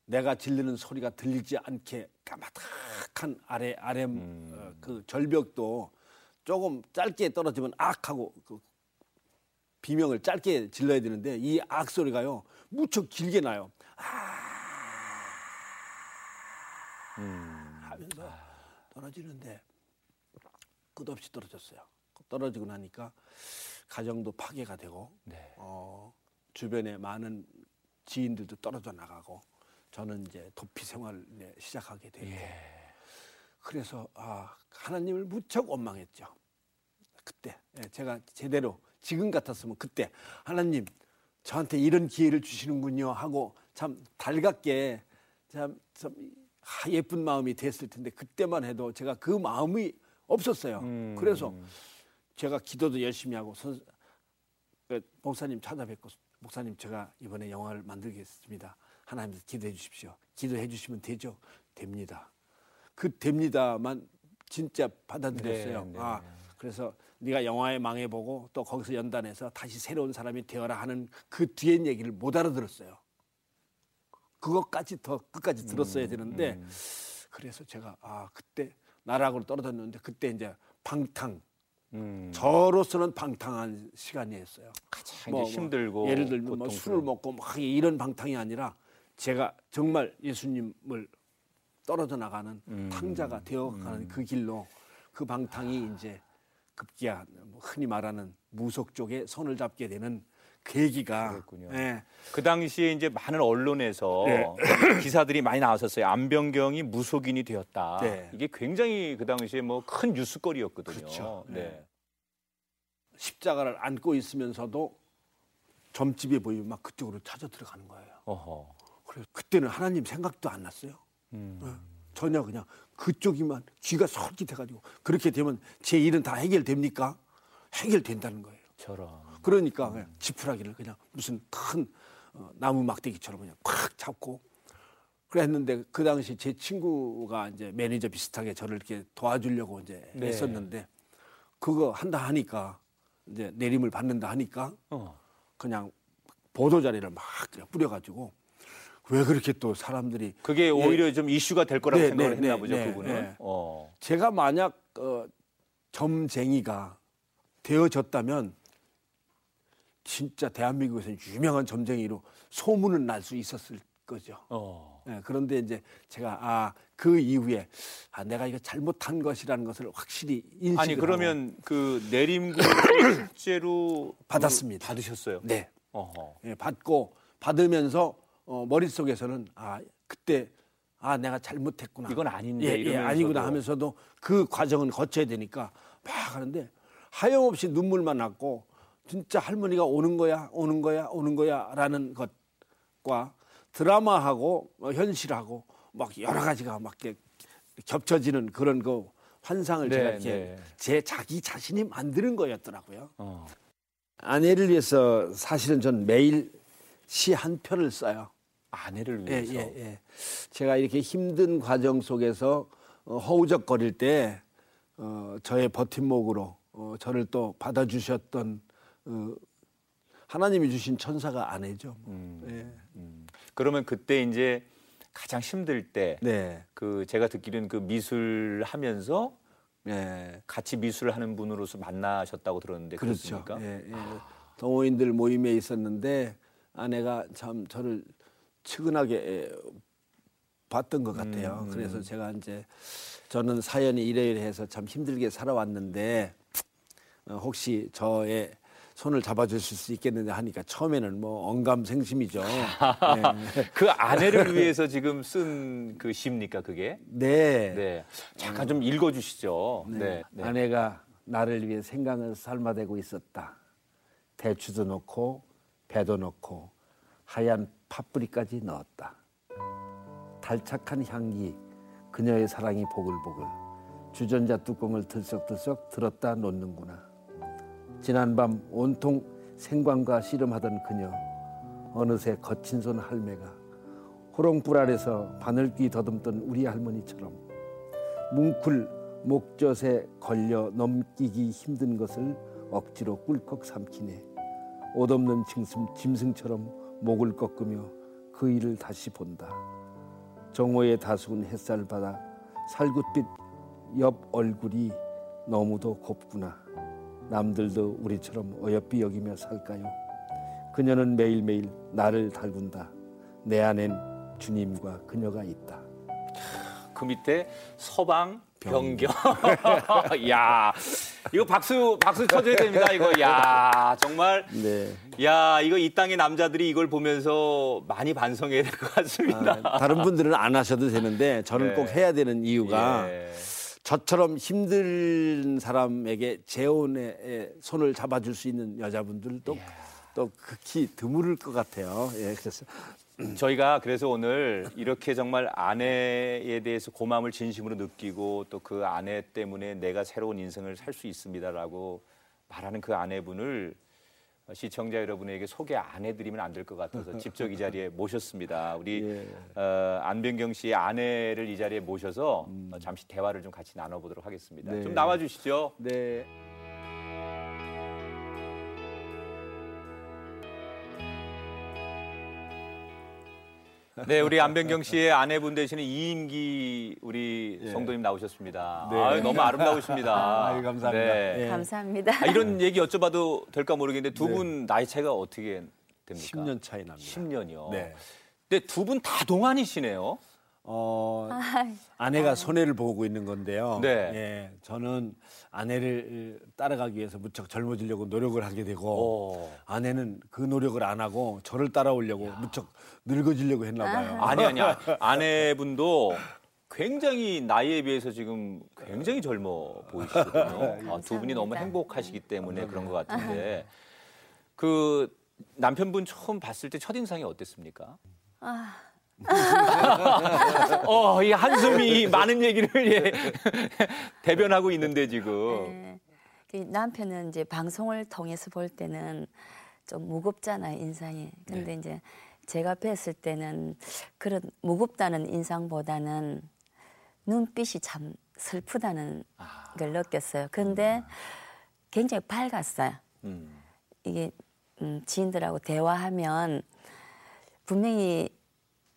내가 질르는 소리가 들리지 않게 까마득한 아래 아래 음. 어, 그 절벽도 조금 짧게 떨어지면 악 하고 그 비명을 짧게 질러야 되는데 이 악 소리가요 무척 길게 나요. 음. 하면서 떨어지는데 끝없이 떨어졌어요. 떨어지고 나니까 가정도 파괴가 되고 네. 어, 주변에 많은 지인들도 떨어져 나가고 저는 이제 도피 생활을 시작하게 되고 예. 그래서 아, 하나님을 무척 원망했죠. 그때 예, 제가 제대로 지금 같았으면 그때 하나님 저한테 이런 기회를 주시는군요 하고 참 달갑게 참, 참 아, 예쁜 마음이 됐을 텐데 그때만 해도 제가 그 마음이 없었어요. 음. 그래서 제가 기도도 열심히 하고 선, 그 목사님 찾아뵙고 목사님 제가 이번에 영화를 만들겠습니다. 하나님 기도해 주십시오. 기도해 주시면 되죠. 됩니다. 그 됩니다만 진짜 받아들였어요. 네, 네. 아 그래서 네가 영화에 망해보고 또 거기서 연단해서 다시 새로운 사람이 되어라 하는 그 뒤엔 얘기를 못 알아들었어요. 그것까지 더 끝까지 들었어야 음, 되는데 그래서 제가 아 그때 나락으로 떨어졌는데 그때 이제 방탕 음. 저로서는 방탕한 시간이었어요. 가장 이제 힘들고 예를 들면 뭐. 술을 먹고 막 이런 방탕이 아니라 제가 정말 예수님을 떨어져 나가는 음. 탕자가 되어가는 그 길로 그 방탕이 이제 급기야 뭐 흔히 말하는 무속 쪽에 손을 잡게 되는 계기가 그랬군요. 예, 그 당시에 이제 많은 언론에서 네. 기사들이 많이 나왔었어요. 안병경이 무속인이 되었다. 네. 이게 굉장히 그 당시에 뭐 큰 뉴스거리였거든요. 그렇죠. 네. 네. 십자가를 안고 있으면서도 점집에 보이면 막 그쪽으로 찾아 들어가는 거예요. 어허. 그래서 그때는 하나님 생각도 안 났어요. 음. 어, 전혀 그냥 그쪽이만 귀가 솔깃해가지고 그렇게 되면 제 일은 다 해결됩니까? 해결된다는 거예요. 저런. 그러니까 그냥 지푸라기를 그냥 무슨 큰 어, 나무 막대기처럼 그냥 콱 잡고 그랬는데 그 당시 제 친구가 이제 매니저 비슷하게 저를 이렇게 도와주려고 이제 네. 했었는데 그거 한다 하니까 이제 내림을 받는다 하니까 어. 그냥 보도 자리를 막 그냥 뿌려가지고 왜 그렇게 또 사람들이 그게 오히려 좀 이슈가 될 거라고 네, 생각을 네, 했나 네, 보죠, 네, 그분은. 네. 어. 제가 만약 어, 점쟁이가 되어졌다면 진짜 대한민국에서는 유명한 점쟁이로 소문은 날 수 있었을 거죠. 어. 예, 그런데 이제 제가 아 그 이후에 아 내가 이거 잘못한 것이라는 것을 확실히 인식을 아니 그러면 그 내림금 실제로 그 받았습니다. 받으셨어요? 네 어허. 예, 받고 받으면서 어, 머릿속에서는 아 그때 아 내가 잘못했구나 이건 아닌데 예, 예. 아니구나 하면서도 그 과정은 거쳐야 되니까 막 하는데 하염없이 눈물만 났고 진짜 할머니가 오는 거야 오는 거야 오는 거야 라는 것과 드라마하고 어, 현실하고 막 여러 가지가 막 이렇게 겹쳐지는 그런 그 환상을 네, 제가 이렇게 네. 제 자기 자신이 만드는 거였더라고요. 어. 아내를 위해서 사실은 전 매일 시 한 편을 써요. 아내를 예, 위해서. 예, 예. 제가 이렇게 힘든 과정 속에서 어, 허우적거릴 때 어, 저의 버팀목으로 어, 저를 또 받아주셨던 어, 하나님이 주신 천사가 아내죠. 음. 예. 그러면 그때 이제 가장 힘들 때 네. 그 제가 듣기로는 그 미술 하면서 예. 같이 미술을 하는 분으로서 만나셨다고 들었는데 그렇죠. 그렇습니까? 예, 예. 동호인들 모임에 있었는데 아내가 참 저를 측은하게 예, 봤던 것 같아요. 음, 음. 그래서 제가 이제 저는 사연이 이래이래 해서 참 힘들게 살아왔는데 어, 혹시 저의 손을 잡아주실 수 있겠느냐 하니까 처음에는 뭐 언감생심이죠. 네. 그 아내를 위해서 지금 쓴 그 시입니까 그게? 네. 네. 잠깐 좀 읽어주시죠. 네. 네. 네. 아내가 나를 위해 생강을 삶아대고 있었다. 배추도 넣고 배도 넣고 하얀 파뿌리까지 넣었다. 달착한 향기, 그녀의 사랑이 보글보글. 주전자 뚜껑을 들썩들썩 들었다 놓는구나. 지난밤 온통 생광과 씨름하던 그녀. 어느새 거친 손 할매가 호롱불 아래서 바늘귀 더듬던 우리 할머니처럼 뭉클 목젖에 걸려 넘기기 힘든 것을 억지로 꿀꺽 삼키네. 옷 없는 짐승, 짐승처럼 목을 꺾으며 그 일을 다시 본다. 정오의 다수은 햇살 받아 살굿빛 옆 얼굴이 너무도 곱구나. 남들도 우리처럼 어여삐 여기며 살까요? 그녀는 매일매일 나를 달군다. 내 안엔 주님과 그녀가 있다. 그 밑에 서방 변경. 야, 이거 박수 박수 쳐줘야 됩니다. 이거 야 정말 네. 야 이거 이 땅의 남자들이 이걸 보면서 많이 반성해야 될 것 같습니다. 아, 다른 분들은 안 하셔도 되는데 저는 네. 꼭 해야 되는 이유가 예. 저처럼 힘든 사람에게 재혼의 손을 잡아줄 수 있는 여자분들도 또 극히 드물을 것 같아요. 예, 그래서 저희가 그래서 오늘 이렇게 정말 아내에 대해서 고마움을 진심으로 느끼고 또 그 아내 때문에 내가 새로운 인생을 살 수 있습니다라고 말하는 그 아내분을 시청자 여러분에게 소개 안 해드리면 안 될 것 같아서 직접 이 자리에 모셨습니다. 우리 예. 어, 안병경 씨의 아내를 이 자리에 모셔서 어, 잠시 대화를 좀 같이 나눠보도록 하겠습니다. 네. 좀 나와 주시죠. 네. 네, 우리 안병경 씨의 아내분 되시는 이인기 우리 예. 성도님 나오셨습니다. 네. 아유, 너무 아름다우십니다. 아유, 감사합니다. 네. 예. 감사합니다. 아, 이런 얘기 여쭤봐도 될까 모르겠는데 두 네. 분 나이 차이가 어떻게 됩니까? 10년 차이 납니다. 10년이요. 네. 근데 두 분 다 동안이시네요. 어, 아내가 손해를 보고 있는 건데요. 네. 예, 저는 아내를 따라가기 위해서 무척 젊어지려고 노력을 하게 되고 오. 아내는 그 노력을 안 하고 저를 따라오려고 무척 늙어지려고 했나 봐요. 아니 아니 아내분도 굉장히 나이에 비해서 지금 굉장히 젊어 보이시거든요. 아, 두 분이 너무. 행복하시기 때문에 그런 것 같은데 그 남편분 처음 봤을 때 첫인상이 어땠습니까? 아, 어, 이 한숨이 많은 얘기를 예, 대변하고 있는데 지금. 네. 그 남편은 이제 방송을 통해서 볼 때는 좀 무겁잖아요 인상이. 근데 네. 이제 제가 뵀을 때는 그런 무겁다는 인상보다는 눈빛이 참 슬프다는 아. 걸 느꼈어요. 근데 굉장히 밝았어요. 음. 이게 음, 지인들하고 대화하면 분명히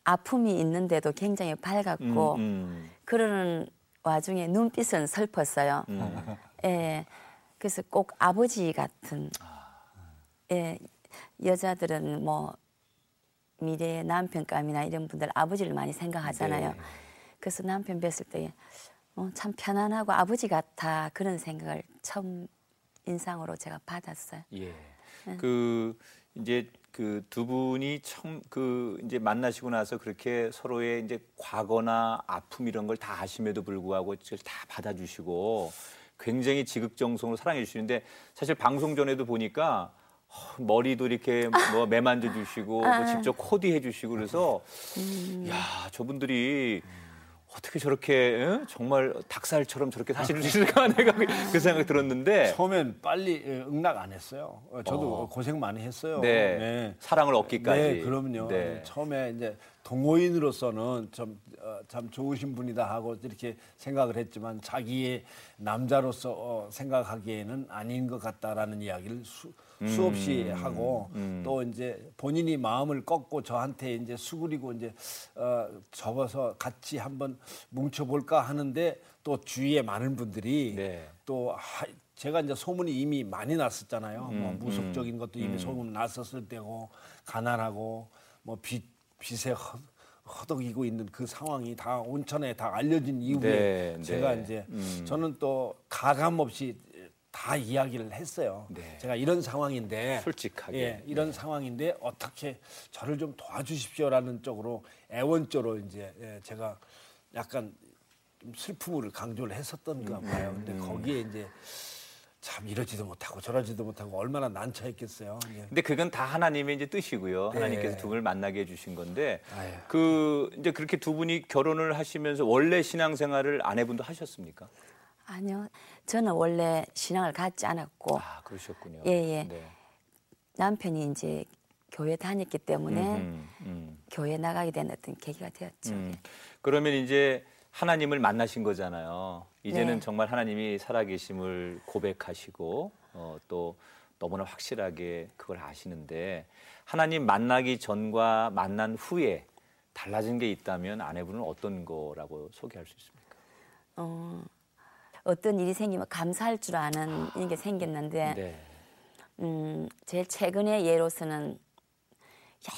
아픔이 있는데도 굉장히 밝았고 음, 그러는 와중에 눈빛은 슬펐어요. 음. 예. 그래서 꼭 아버지 같은 예. 여자들은 뭐 미래의 남편감이나 이런 분들 아버지를 많이 생각하잖아요. 네. 그래서 남편 뵀을 때 어, 참 편안하고 아버지 같아 그런 생각을 처음 인상으로 제가 받았어요. 예. 네. 그 이제 그 두 분이 처음 그 이제 만나시고 나서 그렇게 서로의 이제 과거나 아픔 이런 걸 다 아심에도 불구하고 다 받아주시고 굉장히 지극정성으로 사랑해 주시는데 사실 방송 전에도 보니까 어, 머리도 이렇게 뭐 매만져 주시고 아. 뭐 직접 코디해 주시고 그래서 음. 야 저분들이 어떻게 저렇게 응? 정말 닭살처럼 저렇게 사실 수 있을까 내가 그- 그 생각이 들었는데 처음엔 빨리 예, 응낙 안 했어요. 어, 저도 어. 고생 많이 했어요. 네. 사랑을 얻기까지. 네, 그럼요. 네. 처음에 이제 동호인으로서는 좀, 어, 참 좋으신 분이다 하고 이렇게 생각을 했지만 자기의 남자로서 어, 생각하기에는 아닌 것 같다라는 이야기를 수, 수없이 음, 하고 음. 또 이제 본인이 마음을 꺾고 저한테 이제 수그리고 이제 어, 접어서 같이 한번 뭉쳐볼까 하는데 또 주위에 많은 분들이 네. 또 하, 제가 이제 소문이 이미 많이 났었잖아요. 뭐 음, 무속적인 것도 이미 음. 소문 났었을 때고 가난하고 뭐 빚, 빚에 허, 허덕이고 있는 그 상황이 다 온천에 다 알려진 이후에 네, 제가 네. 이제 음. 저는 또 가감 없이 다 이야기를 했어요. 네. 제가 이런 상황인데 솔직하게. 예, 이런 상황인데 어떻게 저를 좀 도와주십시오라는 쪽으로 애원조로 이제 예, 제가 약간 좀 슬픔을 강조를 했었던가 음. 봐요. 근데 거기에 이제 참 이러지도 못하고 저러지도 못하고 얼마나 난처했겠어요. 예. 근데 그건 다 하나님의 이제 뜻이고요. 네. 하나님께서 두 분을 만나게 해주신 건데 아유. 그 이제 그렇게 두 분이 결혼을 하시면서 원래 신앙생활을 아내분도 하셨습니까? 아니요. 저는 원래 신앙을 갖지 않았고 아 그러셨군요. 예, 예. 네. 남편이 이제 교회 다녔기 때문에 음, 음, 교회 나가게 된 어떤 계기가 되었죠. 음. 그러면 이제 하나님을 만나신 거잖아요. 이제는 네. 정말 하나님이 살아계심을 고백하시고 어, 또 너무나 확실하게 그걸 아시는데 하나님 만나기 전과 만난 후에 달라진 게 있다면 아내분은 어떤 거라고 소개할 수 있습니까? 어, 어떤 일이 생기면 감사할 줄 아는 이런 게 생겼는데 네. 음, 제일 최근의 예로서는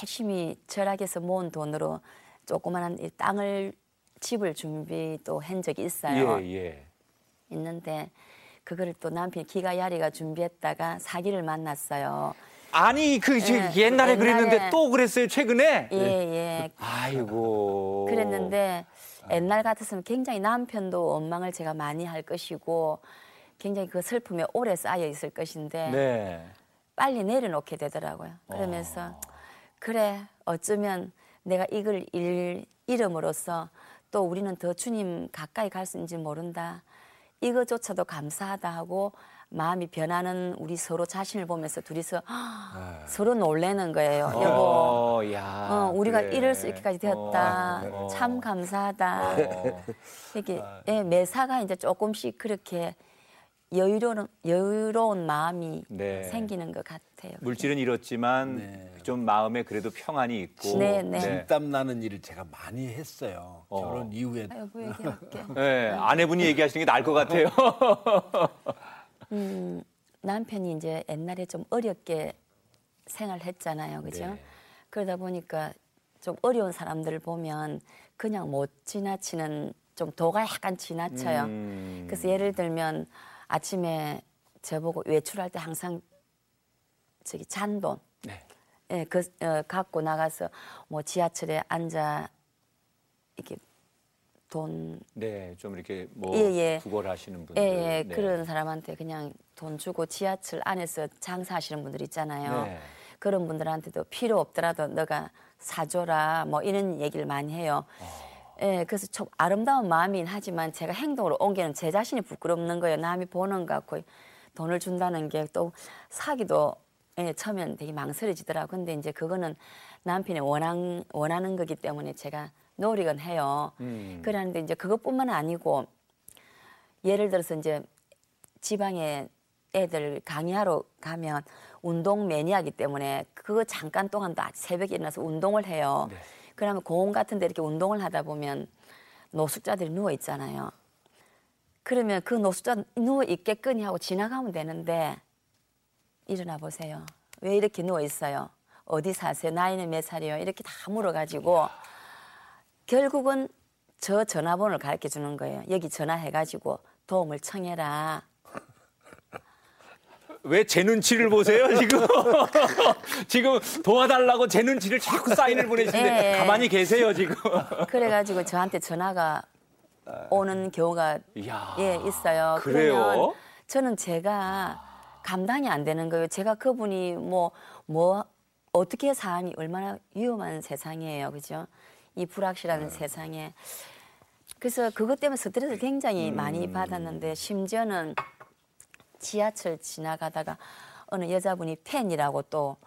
열심히 절약해서 모은 돈으로 조그마한 이 땅을 집을 준비 또한 적이 있어요. 예, 예. 있는데 그거를 또 남편이 기가 야리가 준비했다가 사기를 만났어요. 아니 그 저, 예, 옛날에 옛날에- 그랬는데 또 그랬어요 최근에? 예, 예. 아이고. 그랬는데 옛날 같았으면 굉장히 남편도 원망을 제가 많이 할 것이고 굉장히 그 슬픔에 오래 쌓여 있을 것인데 네. 빨리 내려놓게 되더라고요. 그러면서 그래 어쩌면 내가 이걸 잃, 잃음으로써 또 우리는 더 주님 가까이 갈 수 있는지 모른다. 이거조차도 감사하다 하고 마음이 변하는 우리 서로 자신을 보면서 둘이서 서로 놀래는 거예요. 여보, 어, 야. 어, 우리가 그래. 이럴 수 있기까지 되었다. 어, 참 감사하다. 어. 이렇게 예, 매사가 이제 조금씩 그렇게 여유로운 여유로운 마음이 네. 생기는 것 같아요. 물질은 잃었지만 네. 좀 마음에 그래도 평안이 있고. 네, 네. 진땀 나는 일을 제가 많이 했어요. 어. 결혼 이후에 아이고 얘기할게. 네, 아내분이 얘기하시는 게 나을 것 같아요. 음, 남편이 이제 옛날에 좀 어렵게 생활했잖아요, 그죠? 네. 그러다 보니까 좀 어려운 사람들을 보면 그냥 못 지나치는 좀 도가 약간 지나쳐요. 음. 그래서 예를 들면 아침에 저보고 외출할 때 항상 저기 잔돈 네. 예, 그 어, 갖고 나가서 뭐 지하철에 앉아 이렇게 돈 네, 좀 이렇게 뭐 예, 예. 구걸하시는 분들. 예, 예, 네. 그런 사람한테 그냥 돈 주고 지하철 안에서 장사하시는 분들 있잖아요. 네. 그런 분들한테도 필요 없더라도 너가 사줘라 뭐 이런 얘기를 많이 해요. 어. 예, 그래서 좀 아름다운 마음이긴 하지만 제가 행동으로 옮기는 제 자신이 부끄럽는 거예요. 남이 보는 것 같고 돈을 준다는 게 또 사기도 예, 처음엔 되게 망설여지더라고. 근데 이제 그거는 남편이 원한, 원하는 거기 때문에 제가 노력은 해요. 음. 그러는데 이제 그것뿐만 아니고 예를 들어서 이제 지방에 애들 강의하러 가면 운동 매니아기 때문에 그거 잠깐 동안도 새벽에 일어나서 운동을 해요. 네. 그러면 공원 같은 데 이렇게 운동을 하다 보면 노숙자들이 누워 있잖아요. 그러면 그 노숙자 누워 있겠거니 하고 지나가면 되는데 일어나 보세요. 왜 이렇게 누워 있어요? 어디 사세요? 나이는 몇 살이요? 이렇게 다 물어가지고 결국은 저 전화번호를 가르쳐 주는 거예요. 여기 전화해가지고 도움을 청해라. 왜 제 눈치를 보세요 지금? 지금 도와달라고 제 눈치를 자꾸 사인을 보내시는데 예. 가만히 계세요 지금. 그래가지고 저한테 전화가 오는 경우가 이야. 예 있어요. 그래요? 그러면 저는 제가 감당이 안 되는 거예요. 제가 그분이 뭐뭐 어떻게 사니 얼마나 위험한 세상이에요, 그죠? 이 불확실한 세상에 그래서 그것 때문에 스트레스를 굉장히 많이 받았는데 심지어는 지하철 지나가다가 어느 여자분이 팬이라고 또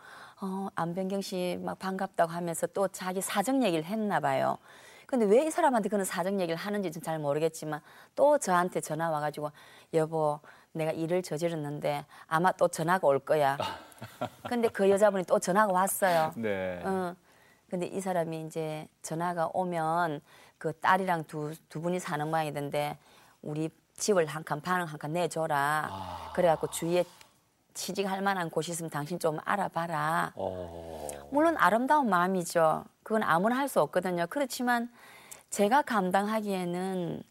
어, 안병경 씨 막 반갑다고 하면서 또 자기 사정 얘기를 했나 봐요. 근데 왜 이 사람한테 그런 사정 얘기를 하는지 좀 잘 모르겠지만 또 저한테 전화 와가지고 여보 내가 일을 저질렀는데 아마 또 전화가 올 거야. 근데 그 여자분이 또 전화가 왔어요. 네. 어. 근데 이 사람이 이제 전화가 오면 그 딸이랑 두, 두 분이 사는 모양이던데 우리 집을 한 칸, 방을 한 칸 내줘라. 그래갖고 주위에 취직할 만한 곳이 있으면 당신 좀 알아봐라. 어. 물론 아름다운 마음이죠. 그건 아무나 할 수 없거든요. 그렇지만 제가 감당하기에는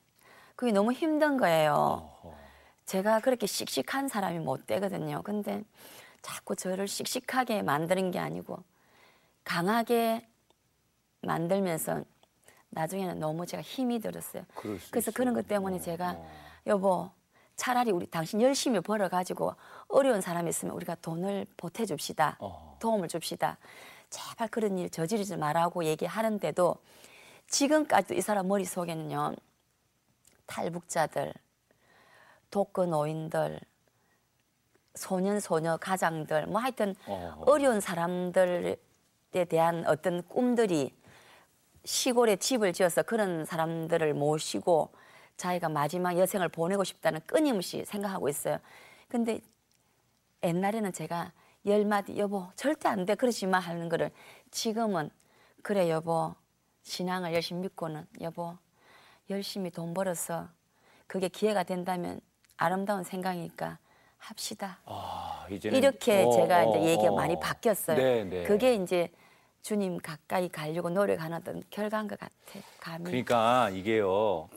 그게 너무 힘든 거예요. 제가 그렇게 씩씩한 사람이 못 되거든요. 근데 자꾸 저를 씩씩하게 만드는 게 아니고 강하게 만들면서 나중에는 너무 제가 힘이 들었어요. 그래서 있어요. 그런 것 때문에 어, 제가 어. 여보 차라리 우리 당신 열심히 벌어가지고 어려운 사람이 있으면 우리가 돈을 보태줍시다. 어. 도움을 줍시다. 제발 그런 일 저지르지 말라고 얘기하는데도 지금까지도 이 사람 머릿속에는요. 탈북자들, 독거 노인들, 소년 소녀 가장들 뭐 하여튼 어. 어려운 사람들 에 대한 어떤 꿈들이 시골에 집을 지어서 그런 사람들을 모시고 자기가 마지막 여생을 보내고 싶다는 끊임없이 생각하고 있어요. 근데 옛날에는 제가 열 마디 여보 절대 안 돼 그러지 마 하는 거를 지금은 그래 여보 신앙을 열심히 믿고는 여보 열심히 돈 벌어서 그게 기회가 된다면 아름다운 생각이니까 합시다. 아, 이렇게 어, 제가 어, 이제 얘기가 어. 많이 바뀌었어요. 네, 네. 그게 이제 주님 가까이 가려고 노력하는 어떤 결과인 것 같아. 감히. 그러니까 이게요.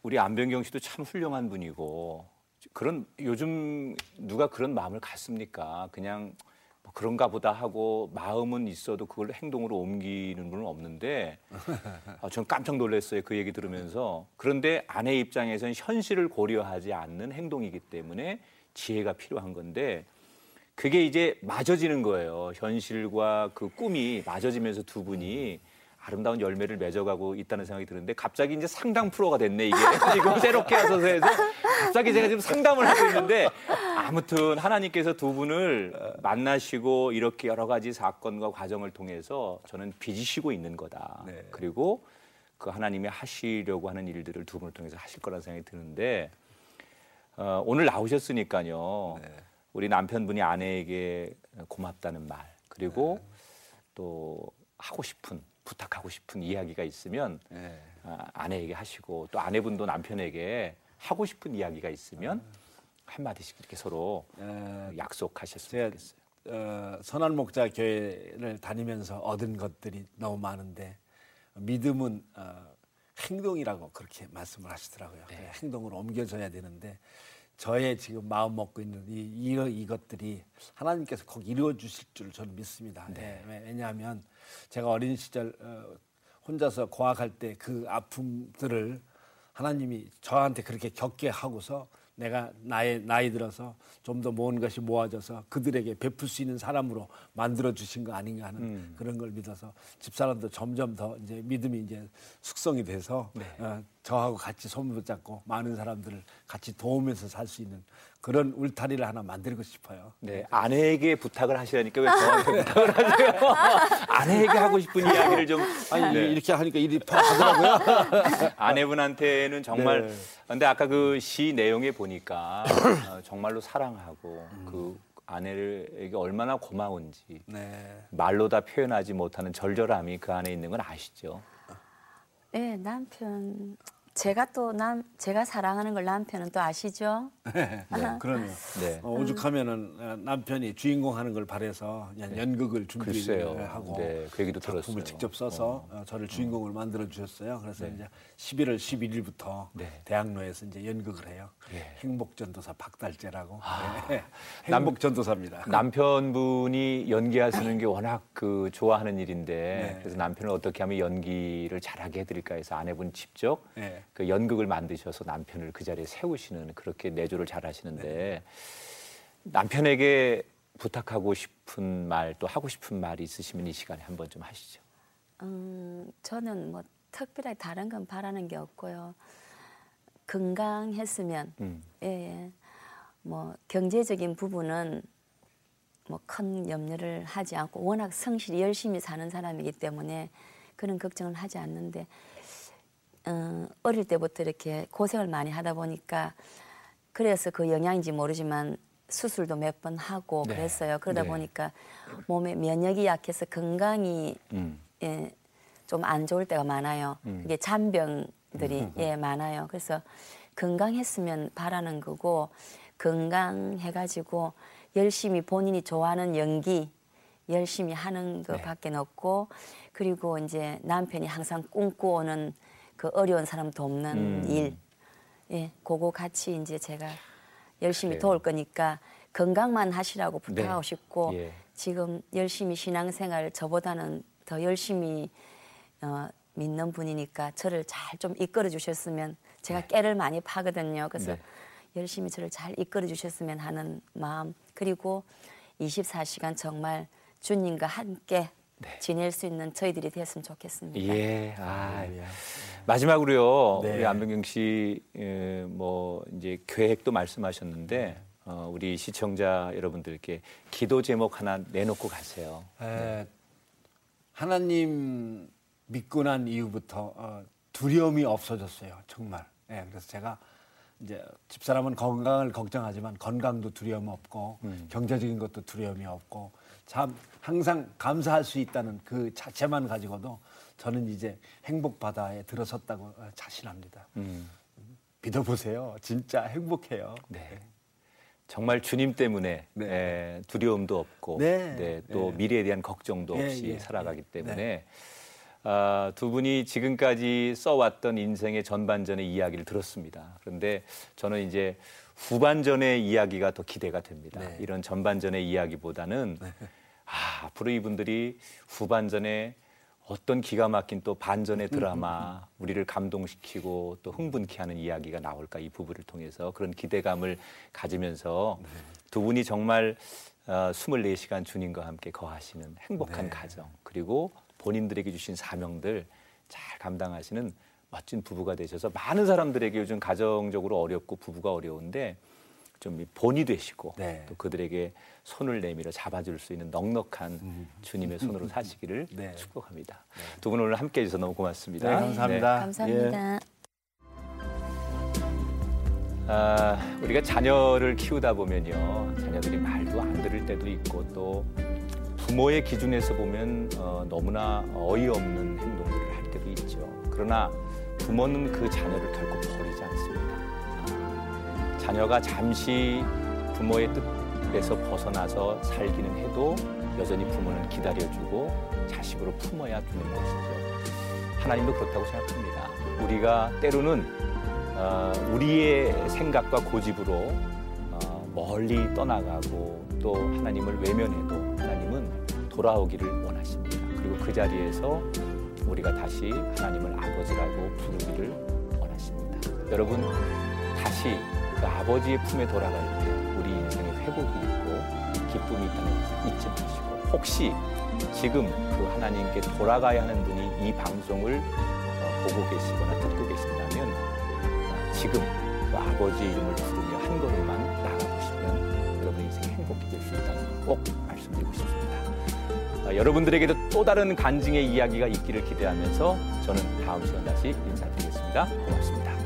우리 안병경 씨도 참 훌륭한 분이고 그런 요즘 누가 그런 마음을 갖습니까? 그냥 뭐 그런가 보다 하고 마음은 있어도 그걸 행동으로 옮기는 분은 없는데 아, 전 깜짝 놀랐어요 그 얘기 들으면서 그런데 아내 입장에서는 현실을 고려하지 않는 행동이기 때문에 지혜가 필요한 건데 그게 이제 맞아지는 거예요. 현실과 그 꿈이 맞아지면서 두 분이 아름다운 열매를 맺어가고 있다는 생각이 드는데 갑자기 이제 상담 프로가 됐네 이게 지금 새롭게 하셔서 해서 갑자기 제가 지금 상담을 하고 있는데 아무튼 하나님께서 두 분을 만나시고 이렇게 여러 가지 사건과 과정을 통해서 저는 빚으시고 있는 거다. 네. 그리고 그 하나님이 하시려고 하는 일들을 두 분을 통해서 하실 거라는 생각이 드는데 어, 오늘 나오셨으니까요. 네. 우리 남편분이 아내에게 고맙다는 말 그리고 또 하고 싶은 부탁하고 싶은 이야기가 있으면 예. 아, 아내에게 하시고 또 아내분도 남편에게 하고 싶은 이야기가 있으면 한 마디씩 이렇게 서로 예. 약속하셨으면 좋겠어요. 어, 선한 목자 교회를 다니면서 얻은 것들이 너무 많은데 믿음은 어, 행동이라고 그렇게 말씀을 하시더라고요. 그래, 행동으로 옮겨져야 되는데 저의 지금 마음 먹고 있는 이, 이 이것들이 하나님께서 꼭 이루어 주실 줄 저는 믿습니다. 예, 왜- 왜냐하면 제가 어린 시절 어, 혼자서 고학할 때 그 아픔들을 하나님이 저한테 그렇게 겪게 하고서 내가 나이, 나이 들어서 좀 더 모은 것이 모아져서 그들에게 베풀 수 있는 사람으로 만들어 주신 거 아닌가 하는 그런 걸 믿어서 집사람도 점점 더 이제 믿음이 이제 숙성이 돼서 어, 저하고 같이 손 붙잡고 많은 사람들을 같이 도우면서 살 수 있는 그런 울타리를 하나 만들고 싶어요. 네, 아내에게 부탁을 하시라니까 왜 저한테 부탁을 하세요? 아내에게 하고 싶은 이야기를 좀 아니 네. 이렇게 하니까 일이 하더라고요. 아내분한테는 정말 네. 근데 아까 그 시 내용에 보니까 어, 정말로 사랑하고 그 아내에게 얼마나 고마운지 네. 말로 다 표현하지 못하는 절절함이 그 안에 있는 건 아시죠? 네, 남편 제가 또 남 제가 사랑하는 걸 남편은 또 아시죠? 네, 그러네요. 네. 어, 오죽하면은 어, 남편이 주인공 하는 걸 바래서 그냥 연극을 글쎄요. 준비하고 네, 그 얘기도 작품을 들었어요. 직접 써서 어, 저를 주인공을 만들어 주셨어요. 그래서 이제 11월 11일부터 네. 대학로에서 이제 연극을 해요. 예. 행복전도사 박달재라고. 네. 행복전도사입니다. 남편분이 연기하시는 게 워낙 그 좋아하는 일인데 네. 그래서 남편을 어떻게 하면 연기를 잘하게 해드릴까 해서 아내분 직접 네. 그 연극을 만드셔서 남편을 그 자리에 세우시는 그렇게 내조 를 잘 하시는데 네. 남편에게 부탁하고 싶은 말 또 하고 싶은 말이 있으시면 이 시간에 한번 좀 하시죠. 음, 저는 뭐 특별하게 다른 건 바라는 게 없고요. 건강했으면 음. 예, 예. 뭐 경제적인 부분은 뭐 큰 염려를 하지 않고 워낙 성실히 열심히 사는 사람이기 때문에 그런 걱정을 하지 않는데 어, 어릴 때부터 이렇게 고생을 많이 하다 보니까 그래서 그 영향인지 모르지만 수술도 몇 번 하고 네. 그랬어요. 그러다 네. 보니까 몸에 면역이 약해서 건강이 음. 예, 좀 안 좋을 때가 많아요. 음. 그게 잔병들이 예, 많아요. 그래서 건강했으면 바라는 거고 건강해가지고 열심히 본인이 좋아하는 연기 열심히 하는 네. 것밖에 없고 그리고 이제 남편이 항상 꿈꿔오는 그 어려운 사람 돕는 음. 일, 예, 그거 같이 이제 제가 열심히 그래요. 도울 거니까 건강만 하시라고 부탁하고 네. 싶고 예. 지금 열심히 신앙생활 저보다는 더 열심히 어, 믿는 분이니까 저를 잘 좀 이끌어 주셨으면 제가 깨를 많이 파거든요. 그래서 네. 열심히 저를 잘 이끌어 주셨으면 하는 마음 그리고 24시간 정말 주님과 함께 지낼 수 있는 저희들이 됐으면 좋겠습니다. 네. 예. 아, 마지막으로요. 네. 우리 안병경 씨, 예, 뭐 이제 계획도 말씀하셨는데 어, 우리 시청자 여러분들께 기도 제목 하나 내놓고 가세요. 에, 하나님 믿고 난 이후부터 어, 두려움이 없어졌어요. 정말. 예, 그래서 제가 이제 집사람은 건강을 걱정하지만 건강도 두려움 없고 경제적인 것도 두려움이 없고 참 항상 감사할 수 있다는 그 자체만 가지고도 저는 이제 행복 바다에 들어섰다고 어, 자신합니다. 음, 믿어보세요. 진짜 행복해요. 네. 정말 주님 때문에 네. 예, 두려움도 없고 네. 네, 또 네. 미래에 대한 걱정도 예, 없이 예, 살아가기 예. 때문에 아, 두 분이 지금까지 써왔던 인생의 전반전의 이야기를 들었습니다. 그런데 저는 이제 후반전의 이야기가 더 기대가 됩니다. 네. 이런 전반전의 이야기보다는 아, 앞으로 이분들이 후반전에 어떤 기가 막힌 또 반전의 드라마 우리를 감동시키고 또 흥분케 하는 이야기가 나올까 이 부부를 통해서 그런 기대감을 가지면서 두 분이 정말 어, 24시간 주님과 함께 거하시는 행복한 가정 그리고 본인들에게 주신 사명들 잘 감당하시는 멋진 부부가 되셔서 많은 사람들에게 요즘 가정적으로 어렵고 부부가 어려운데 좀이 본이 되시고 네. 또 그들에게 손을 내밀어 잡아줄 수 있는 넉넉한 주님의 손으로 사시기를 네. 축복합니다. 두분 오늘 함께해 주셔서 너무 고맙습니다. 네, 감사합니다. 감사합니다. 아, 우리가 자녀를 키우다 보면요, 자녀들이 말도 안 들을 때도 있고 또 부모의 기준에서 보면 어, 너무나 어이없는 행동들을 할 때도 있죠. 그러나 부모는 그 자녀를 결코 버리지 않습니다. 자녀가 잠시 부모의 뜻에서 벗어나서 살기는 해도 여전히 부모는 기다려주고 자식으로 품어야 주는 것이죠. 하나님도 그렇다고 생각합니다. 우리가 때로는 어, 우리의 생각과 고집으로 어, 멀리 떠나가고 또 하나님을 외면해도 하나님은 돌아오기를 원하십니다. 그리고 그 자리에서 우리가 다시 하나님을 아버지라고 부르기를 원하십니다. 여러분 다시 그 아버지의 품에 돌아갈 때 우리 인생에 회복이 있고 기쁨이 있다는 걸 잊지 마시고 혹시 지금 그 하나님께 돌아가야 하는 분이 이 방송을 어, 보고 계시거나 듣고 계신다면 아, 지금 그 아버지 이름을 부르며 한 걸음만 나가보시면 여러분의 인생이 행복해질 수 있다는 꼭 말씀드리고 싶습니다. 아, 여러분들에게도 또 다른 간증의 이야기가 있기를 기대하면서 저는 다음 시간 다시 인사드리겠습니다. 고맙습니다.